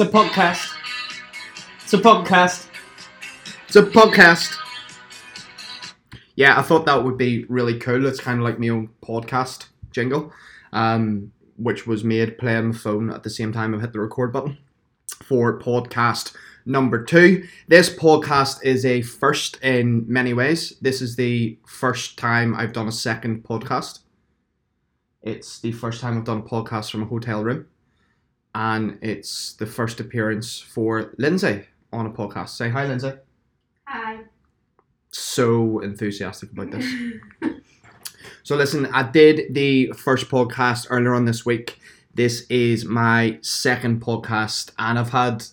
It's a podcast. It's a podcast. It's a podcast. Yeah, I thought that would be really cool. It's kind of like my own podcast jingle, um, which was made playing the phone at the same time I hit the record button for podcast number two. This podcast is a first in many ways. This is the first time I've done a second podcast. It's the first time I've done a podcast from a hotel room. And it's the first appearance for Lindsay on a podcast. Say hi, Lindsay. Hi. So enthusiastic about this. so, listen, I did the first podcast earlier on this week. This is my second podcast, and I've had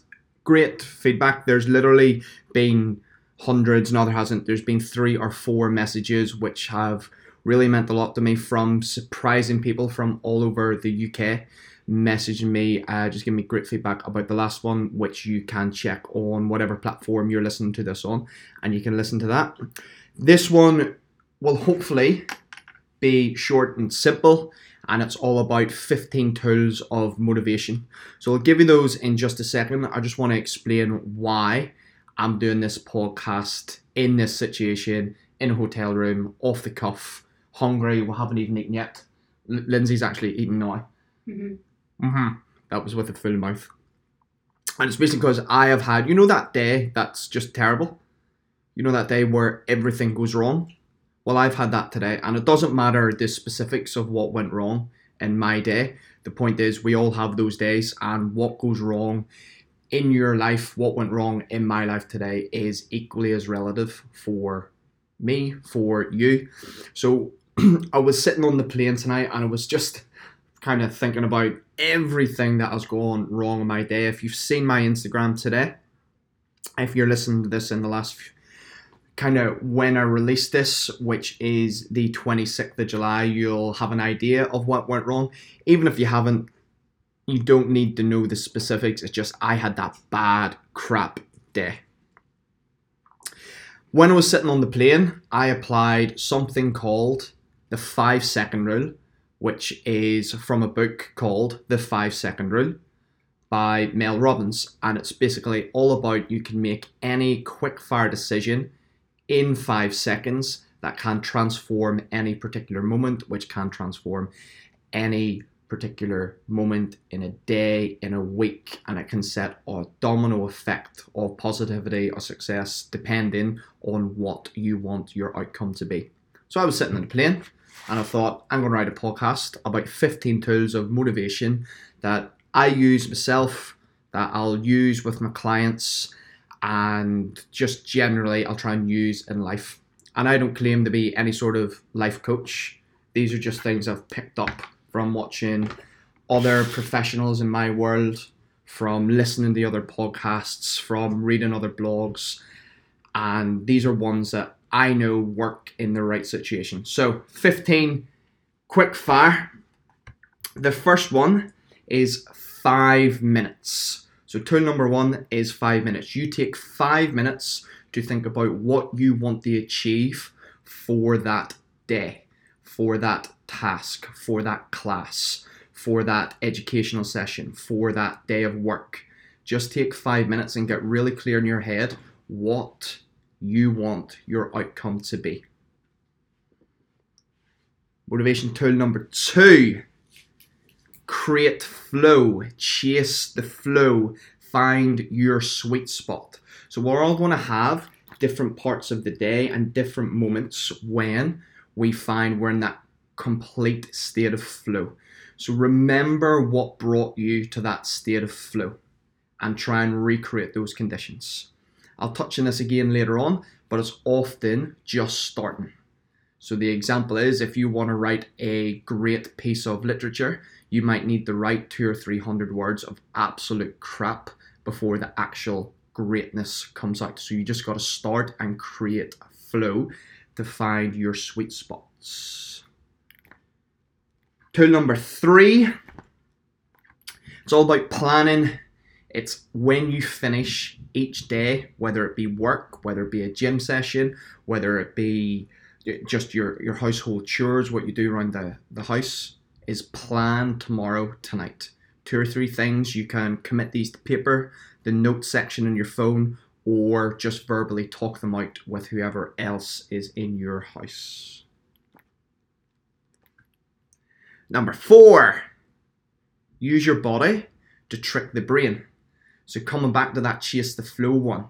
great feedback. There's literally been hundreds, no, there hasn't. There's been three or four messages which have really meant a lot to me from surprising people from all over the UK messaging me, uh, just give me great feedback about the last one, which you can check on whatever platform you're listening to this on, and you can listen to that. This one will hopefully be short and simple, and it's all about 15 tools of motivation. So I'll give you those in just a second. I just want to explain why I'm doing this podcast in this situation, in a hotel room, off the cuff, hungry. We haven't even eaten yet. Lindsay's actually eating now. hmm Mm-hmm. That was with a full mouth. And it's basically because I have had, you know, that day that's just terrible? You know, that day where everything goes wrong? Well, I've had that today, and it doesn't matter the specifics of what went wrong in my day. The point is, we all have those days, and what goes wrong in your life, what went wrong in my life today, is equally as relative for me, for you. So I was sitting on the plane tonight, and I was just kind of thinking about everything that has gone wrong in my day. If you've seen my Instagram today, if you're listening to this in the last kind of when I released this, which is the 26th of July, you'll have an idea of what went wrong. Even if you haven't, you don't need to know the specifics. It's just I had that bad crap day. When I was sitting on the plane, I applied something called the five second rule which is from a book called The Five Second Rule by Mel Robbins. And it's basically all about you can make any quick fire decision in five seconds that can transform any particular moment, which can transform any particular moment in a day, in a week, and it can set a domino effect of positivity or success depending on what you want your outcome to be. So I was sitting in the plane and I thought I'm going to write a podcast about 15 tools of motivation that I use myself, that I'll use with my clients, and just generally I'll try and use in life. And I don't claim to be any sort of life coach. These are just things I've picked up from watching other professionals in my world, from listening to other podcasts, from reading other blogs. And these are ones that I know work in the right situation. So 15 quick fire. The first one is five minutes. So tool number one is five minutes. You take five minutes to think about what you want to achieve for that day, for that task, for that class, for that educational session, for that day of work. Just take five minutes and get really clear in your head what you want your outcome to be. Motivation tool number two create flow, chase the flow, find your sweet spot. So, we're all going to have different parts of the day and different moments when we find we're in that complete state of flow. So, remember what brought you to that state of flow and try and recreate those conditions. I'll touch on this again later on, but it's often just starting. So the example is if you want to write a great piece of literature, you might need to write two or three hundred words of absolute crap before the actual greatness comes out. So you just got to start and create a flow to find your sweet spots. Tool number three. It's all about planning. It's when you finish each day, whether it be work, whether it be a gym session, whether it be just your, your household chores, what you do around the, the house, is plan tomorrow tonight. two or three things, you can commit these to paper, the note section in your phone, or just verbally talk them out with whoever else is in your house. Number four, use your body to trick the brain. So, coming back to that chase the flow one,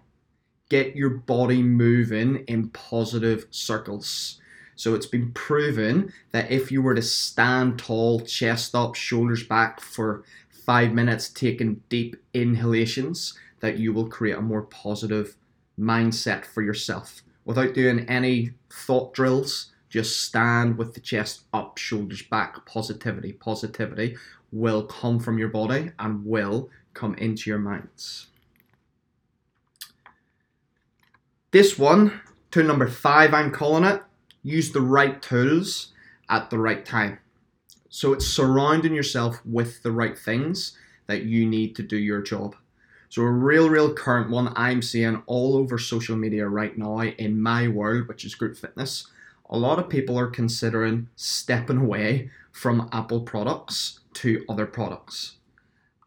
get your body moving in positive circles. So, it's been proven that if you were to stand tall, chest up, shoulders back for five minutes, taking deep inhalations, that you will create a more positive mindset for yourself without doing any thought drills. Just stand with the chest up, shoulders back. Positivity, positivity will come from your body and will come into your minds. This one, tool number five, I'm calling it, use the right tools at the right time. So it's surrounding yourself with the right things that you need to do your job. So a real, real current one I'm seeing all over social media right now in my world, which is group fitness. A lot of people are considering stepping away from Apple products to other products.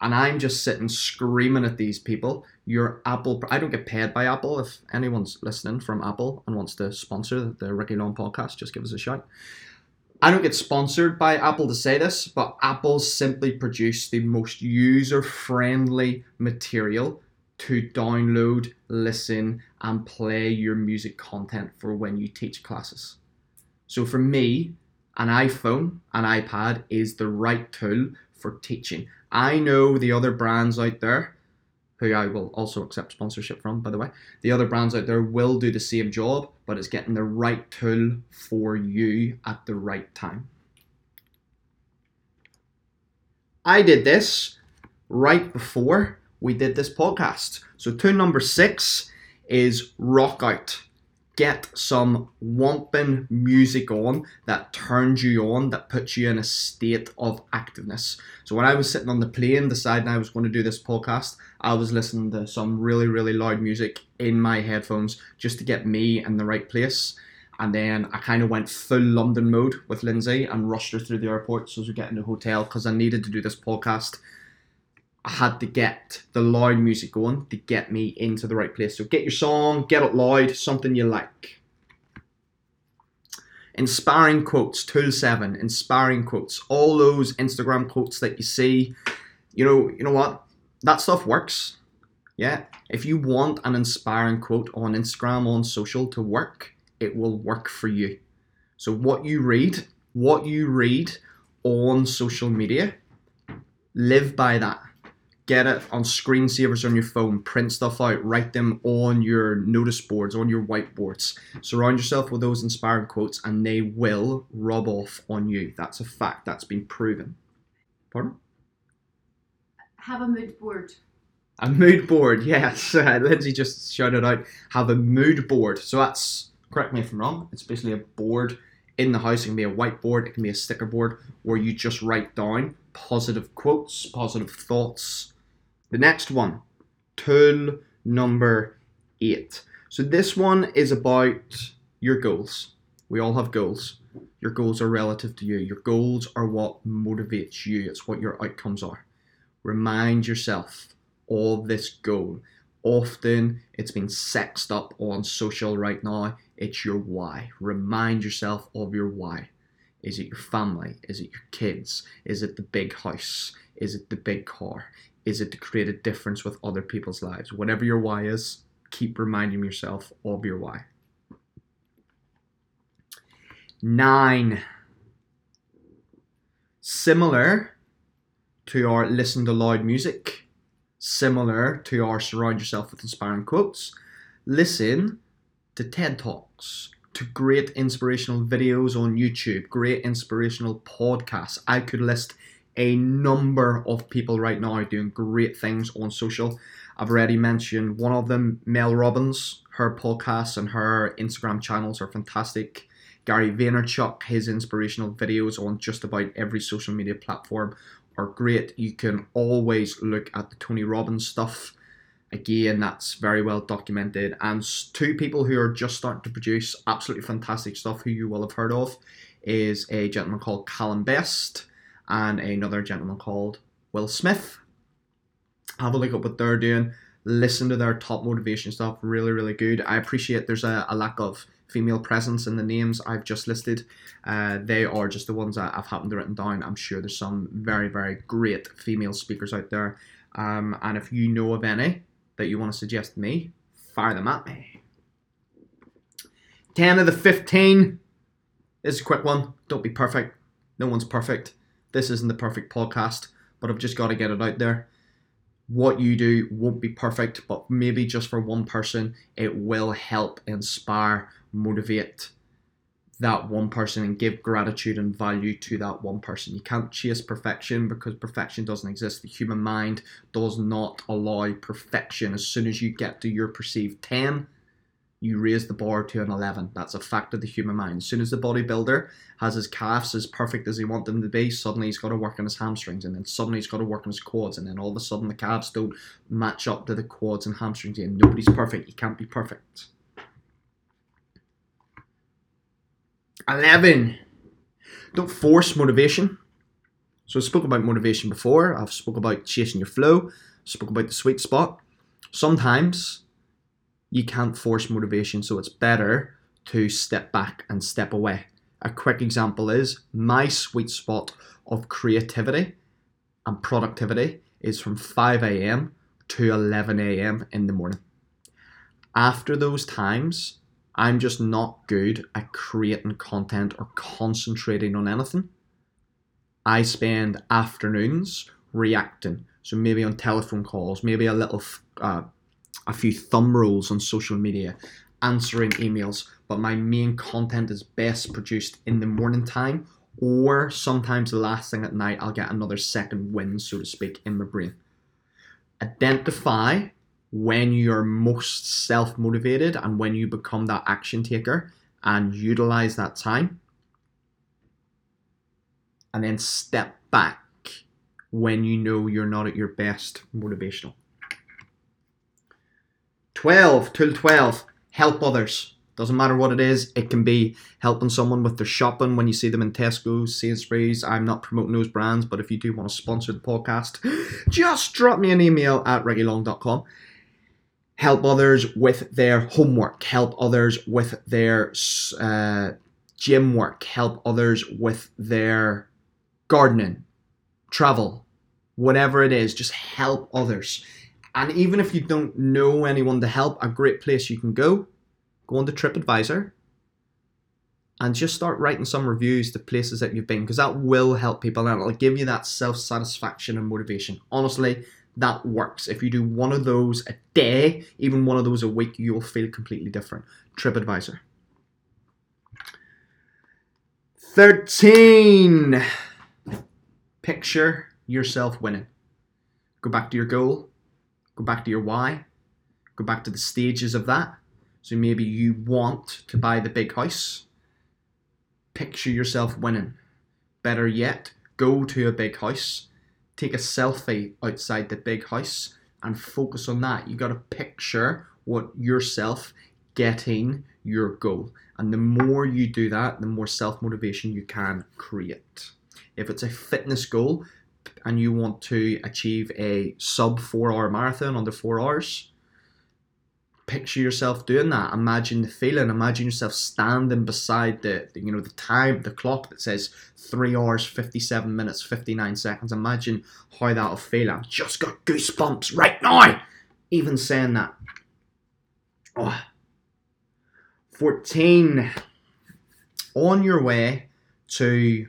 And I'm just sitting screaming at these people. Your Apple, I don't get paid by Apple. If anyone's listening from Apple and wants to sponsor the Ricky Long podcast, just give us a shout. I don't get sponsored by Apple to say this, but Apple simply produce the most user friendly material to download, listen, and play your music content for when you teach classes. So for me, an iPhone, an iPad is the right tool for teaching. I know the other brands out there, who I will also accept sponsorship from, by the way, the other brands out there will do the same job, but it's getting the right tool for you at the right time. I did this right before we did this podcast. So, tool number six is rock out get some whomping music on that turns you on, that puts you in a state of activeness. So when I was sitting on the plane deciding I was going to do this podcast, I was listening to some really, really loud music in my headphones just to get me in the right place. And then I kind of went full London mode with Lindsay and rushed her through the airport so as we get in the hotel because I needed to do this podcast I had to get the loud music going to get me into the right place. So get your song, get it loud, something you like. Inspiring quotes, tool seven, inspiring quotes. All those Instagram quotes that you see, you know, you know what? That stuff works. Yeah. If you want an inspiring quote on Instagram, on social to work, it will work for you. So what you read, what you read on social media, live by that get it on screensavers on your phone, print stuff out, write them on your notice boards, on your whiteboards. Surround yourself with those inspiring quotes and they will rub off on you. That's a fact, that's been proven. Pardon? Have a mood board. A mood board, yes. Uh, Lindsay just shouted out, have a mood board. So that's, correct me if I'm wrong, it's basically a board in the house. It can be a whiteboard, it can be a sticker board where you just write down positive quotes, positive thoughts, the next one, tool number eight. So this one is about your goals. We all have goals. Your goals are relative to you. Your goals are what motivates you. It's what your outcomes are. Remind yourself of this goal. Often it's been sexed up on social right now. It's your why. Remind yourself of your why. Is it your family? Is it your kids? Is it the big house? Is it the big car? Is it to create a difference with other people's lives? Whatever your why is, keep reminding yourself of your why. Nine. Similar to our listen to loud music, similar to our surround yourself with inspiring quotes, listen to TED Talks, to great inspirational videos on YouTube, great inspirational podcasts. I could list a number of people right now doing great things on social. I've already mentioned one of them, Mel Robbins. Her podcasts and her Instagram channels are fantastic. Gary Vaynerchuk, his inspirational videos on just about every social media platform are great. You can always look at the Tony Robbins stuff. Again, that's very well documented. And two people who are just starting to produce absolutely fantastic stuff who you will have heard of is a gentleman called Callum Best and another gentleman called Will Smith. Have a look at what they're doing. Listen to their top motivation stuff. Really, really good. I appreciate there's a, a lack of female presence in the names I've just listed. Uh, they are just the ones that I've happened to written down. I'm sure there's some very, very great female speakers out there. Um, and if you know of any that you want to suggest to me, fire them at me. 10 of the 15 is a quick one. Don't be perfect. No one's perfect. This isn't the perfect podcast, but I've just got to get it out there. What you do won't be perfect, but maybe just for one person, it will help inspire, motivate that one person and give gratitude and value to that one person. You can't chase perfection because perfection doesn't exist. The human mind does not allow perfection. As soon as you get to your perceived 10, you raise the bar to an 11. That's a fact of the human mind. As soon as the bodybuilder has his calves as perfect as he wants them to be, suddenly he's got to work on his hamstrings, and then suddenly he's got to work on his quads, and then all of a sudden the calves don't match up to the quads and hamstrings. And nobody's perfect. You can't be perfect. 11. Don't force motivation. So I spoke about motivation before. I've spoke about chasing your flow. Spoke about the sweet spot. Sometimes you can't force motivation, so it's better to step back and step away. A quick example is my sweet spot of creativity and productivity is from 5 a.m. to 11 a.m. in the morning. After those times, I'm just not good at creating content or concentrating on anything. I spend afternoons reacting. So maybe on telephone calls, maybe a little, uh, a few thumb rolls on social media, answering emails. But my main content is best produced in the morning time, or sometimes the last thing at night. I'll get another second wind, so to speak, in my brain. Identify when you're most self motivated and when you become that action taker and utilize that time. And then step back when you know you're not at your best motivational. 12, tool 12, help others. Doesn't matter what it is, it can be helping someone with their shopping when you see them in Tesco, Sainsbury's. I'm not promoting those brands, but if you do want to sponsor the podcast, just drop me an email at rickylong.com help others with their homework, help others with their uh, gym work, help others with their gardening, travel, whatever it is, just help others. And even if you don't know anyone to help, a great place you can go, go on to TripAdvisor and just start writing some reviews to places that you've been because that will help people and it'll give you that self satisfaction and motivation. Honestly, that works. If you do one of those a day, even one of those a week, you'll feel completely different. TripAdvisor. 13. Picture yourself winning. Go back to your goal. Go back to your why. Go back to the stages of that. So maybe you want to buy the big house. Picture yourself winning. Better yet, go to a big house take a selfie outside the big house and focus on that. You got to picture what yourself getting your goal. And the more you do that, the more self motivation you can create. If it's a fitness goal and you want to achieve a sub four hour marathon under four hours, picture yourself doing that. Imagine the feeling. Imagine yourself standing beside the, the, you know the time, the clock that says three hours, fifty seven minutes, fifty nine seconds. Imagine how that'll feel. I've just got goosebumps right now. Even saying that. Oh. 14. On your way to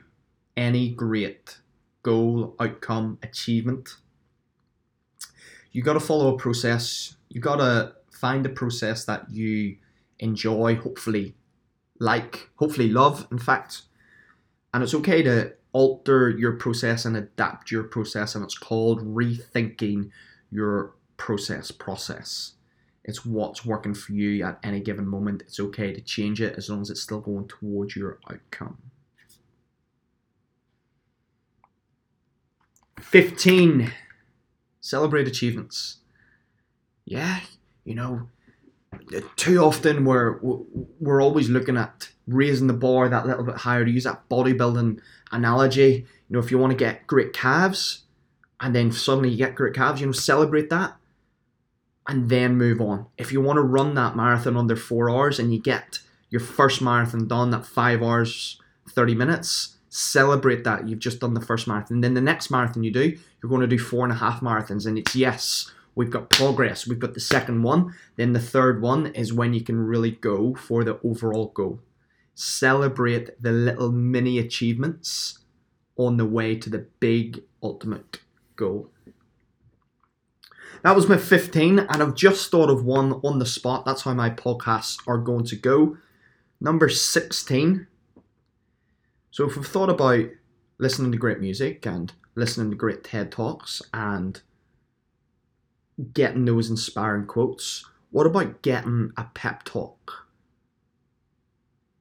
any great goal, outcome, achievement, you got to follow a process. You got to find a process that you enjoy, hopefully like, hopefully love, in fact. And it's okay to alter your process and adapt your process, and it's called rethinking your process process. It's what's working for you at any given moment. It's okay to change it as long as it's still going towards your outcome. 15. Celebrate achievements. Yeah, you know, too often we're we're always looking at raising the bar that little bit higher to use that bodybuilding analogy. You know, if you want to get great calves, and then suddenly you get great calves, you know, celebrate that and then move on. If you want to run that marathon under four hours and you get your first marathon done at five hours, 30 minutes, celebrate that you've just done the first marathon. Then the next marathon you do, you're going to do four and a half marathons, and it's yes, we've got progress. We've got the second one. Then the third one is when you can really go for the overall goal. Celebrate the little mini achievements on the way to the big ultimate goal. That was my 15, and I've just thought of one on the spot. That's how my podcasts are going to go. Number 16. So, if we've thought about listening to great music and listening to great TED Talks and getting those inspiring quotes, what about getting a pep talk?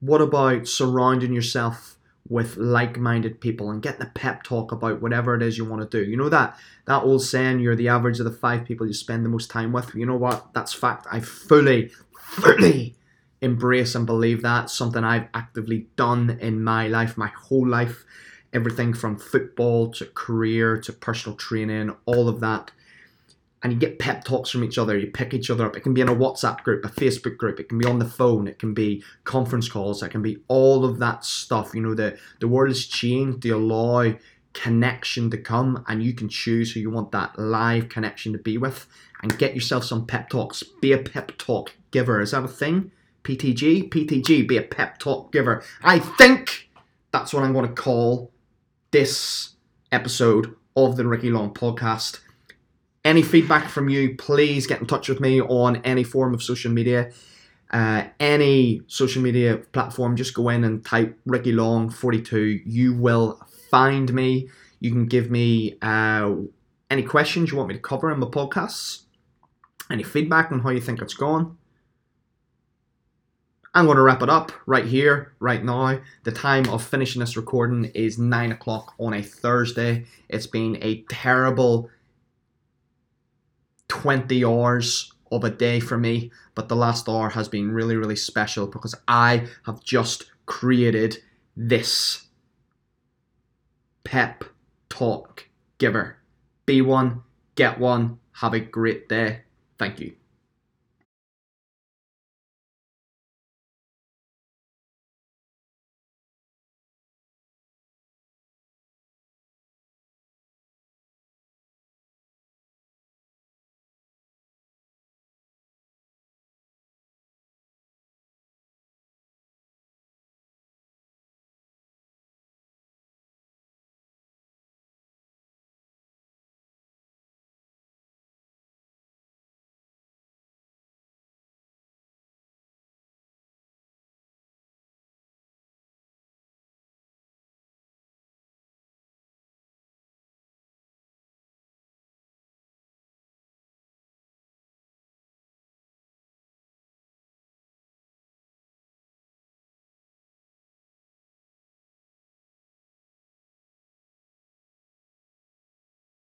What about surrounding yourself with like-minded people and getting a pep talk about whatever it is you want to do. You know that that old saying, you're the average of the five people you spend the most time with. You know what? That's fact. I fully, fully embrace and believe that. Something I've actively done in my life, my whole life. Everything from football to career to personal training, all of that and you get pep talks from each other. You pick each other up. It can be in a WhatsApp group, a Facebook group. It can be on the phone. It can be conference calls. It can be all of that stuff. You know, the the world has changed. to allow connection to come, and you can choose who you want that live connection to be with, and get yourself some pep talks. Be a pep talk giver. Is that a thing? PTG, PTG. Be a pep talk giver. I think that's what I'm going to call this episode of the Ricky Long podcast any feedback from you, please get in touch with me on any form of social media. Uh, any social media platform, just go in and type Ricky Long 42. You will find me. You can give me uh, any questions you want me to cover in my podcasts, any feedback on how you think it's gone. I'm going to wrap it up right here, right now. The time of finishing this recording is 9 o'clock on a Thursday. It's been a terrible 20 hours of a day for me, but the last hour has been really, really special because I have just created this pep talk giver. Be one, get one, have a great day. Thank you.